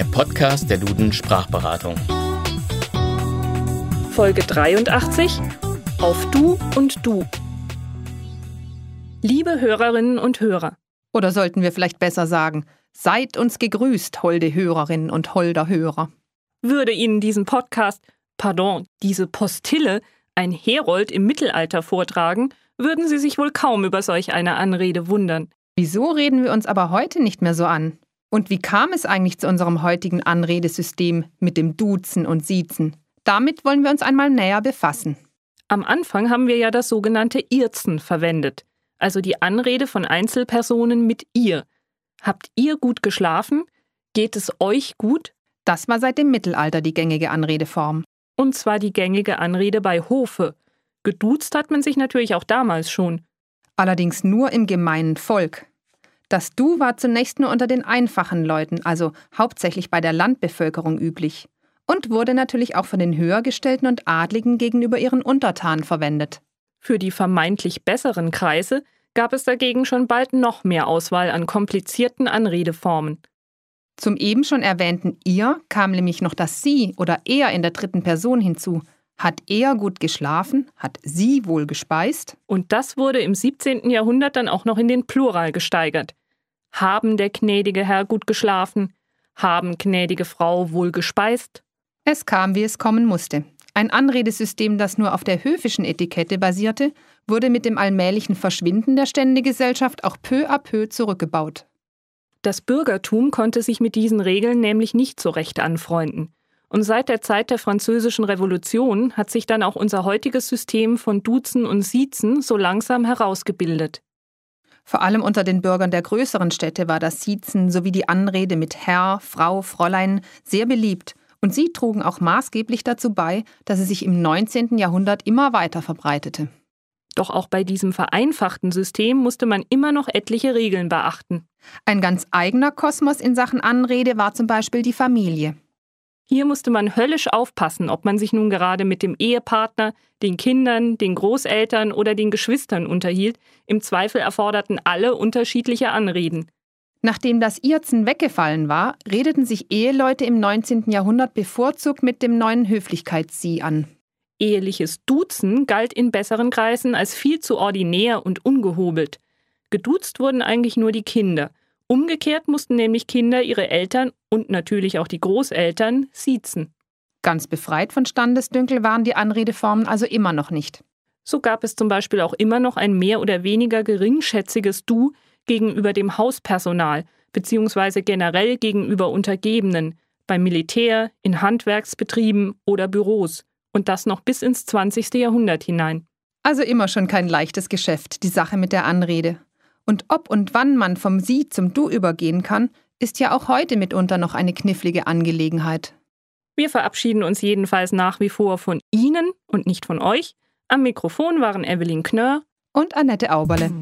der Podcast der Duden Sprachberatung. Folge 83 Auf Du und Du. Liebe Hörerinnen und Hörer. Oder sollten wir vielleicht besser sagen, seid uns gegrüßt, holde Hörerinnen und holder Hörer. Würde Ihnen diesen Podcast, pardon, diese Postille, ein Herold im Mittelalter vortragen, würden Sie sich wohl kaum über solch eine Anrede wundern. Wieso reden wir uns aber heute nicht mehr so an? Und wie kam es eigentlich zu unserem heutigen Anredesystem mit dem Duzen und Siezen? Damit wollen wir uns einmal näher befassen. Am Anfang haben wir ja das sogenannte Irzen verwendet, also die Anrede von Einzelpersonen mit ihr. Habt ihr gut geschlafen? Geht es euch gut? Das war seit dem Mittelalter die gängige Anredeform. Und zwar die gängige Anrede bei Hofe. Geduzt hat man sich natürlich auch damals schon. Allerdings nur im gemeinen Volk. Das Du war zunächst nur unter den einfachen Leuten, also hauptsächlich bei der Landbevölkerung üblich, und wurde natürlich auch von den Höhergestellten und Adligen gegenüber ihren Untertanen verwendet. Für die vermeintlich besseren Kreise gab es dagegen schon bald noch mehr Auswahl an komplizierten Anredeformen. Zum eben schon erwähnten ihr kam nämlich noch das sie oder er in der dritten Person hinzu. Hat er gut geschlafen? Hat sie wohl gespeist? Und das wurde im 17. Jahrhundert dann auch noch in den Plural gesteigert. Haben der gnädige Herr gut geschlafen? Haben gnädige Frau wohl gespeist? Es kam, wie es kommen musste. Ein Anredesystem, das nur auf der höfischen Etikette basierte, wurde mit dem allmählichen Verschwinden der Ständegesellschaft auch peu à peu zurückgebaut. Das Bürgertum konnte sich mit diesen Regeln nämlich nicht so recht anfreunden. Und seit der Zeit der Französischen Revolution hat sich dann auch unser heutiges System von Duzen und Siezen so langsam herausgebildet. Vor allem unter den Bürgern der größeren Städte war das Siezen sowie die Anrede mit Herr, Frau, Fräulein sehr beliebt und sie trugen auch maßgeblich dazu bei, dass es sich im 19. Jahrhundert immer weiter verbreitete. Doch auch bei diesem vereinfachten System musste man immer noch etliche Regeln beachten. Ein ganz eigener Kosmos in Sachen Anrede war zum Beispiel die Familie. Hier musste man höllisch aufpassen, ob man sich nun gerade mit dem Ehepartner, den Kindern, den Großeltern oder den Geschwistern unterhielt. Im Zweifel erforderten alle unterschiedliche Anreden. Nachdem das Irzen weggefallen war, redeten sich Eheleute im 19. Jahrhundert bevorzugt mit dem neuen Höflichkeits-Sie an. Eheliches Duzen galt in besseren Kreisen als viel zu ordinär und ungehobelt. Geduzt wurden eigentlich nur die Kinder. Umgekehrt mussten nämlich Kinder ihre Eltern und natürlich auch die Großeltern siezen. Ganz befreit von Standesdünkel waren die Anredeformen also immer noch nicht. So gab es zum Beispiel auch immer noch ein mehr oder weniger geringschätziges Du gegenüber dem Hauspersonal bzw. generell gegenüber Untergebenen, beim Militär, in Handwerksbetrieben oder Büros. Und das noch bis ins 20. Jahrhundert hinein. Also immer schon kein leichtes Geschäft, die Sache mit der Anrede. Und ob und wann man vom Sie zum Du übergehen kann, ist ja auch heute mitunter noch eine knifflige Angelegenheit. Wir verabschieden uns jedenfalls nach wie vor von Ihnen und nicht von euch. Am Mikrofon waren Evelyn Knörr und Annette Auberle.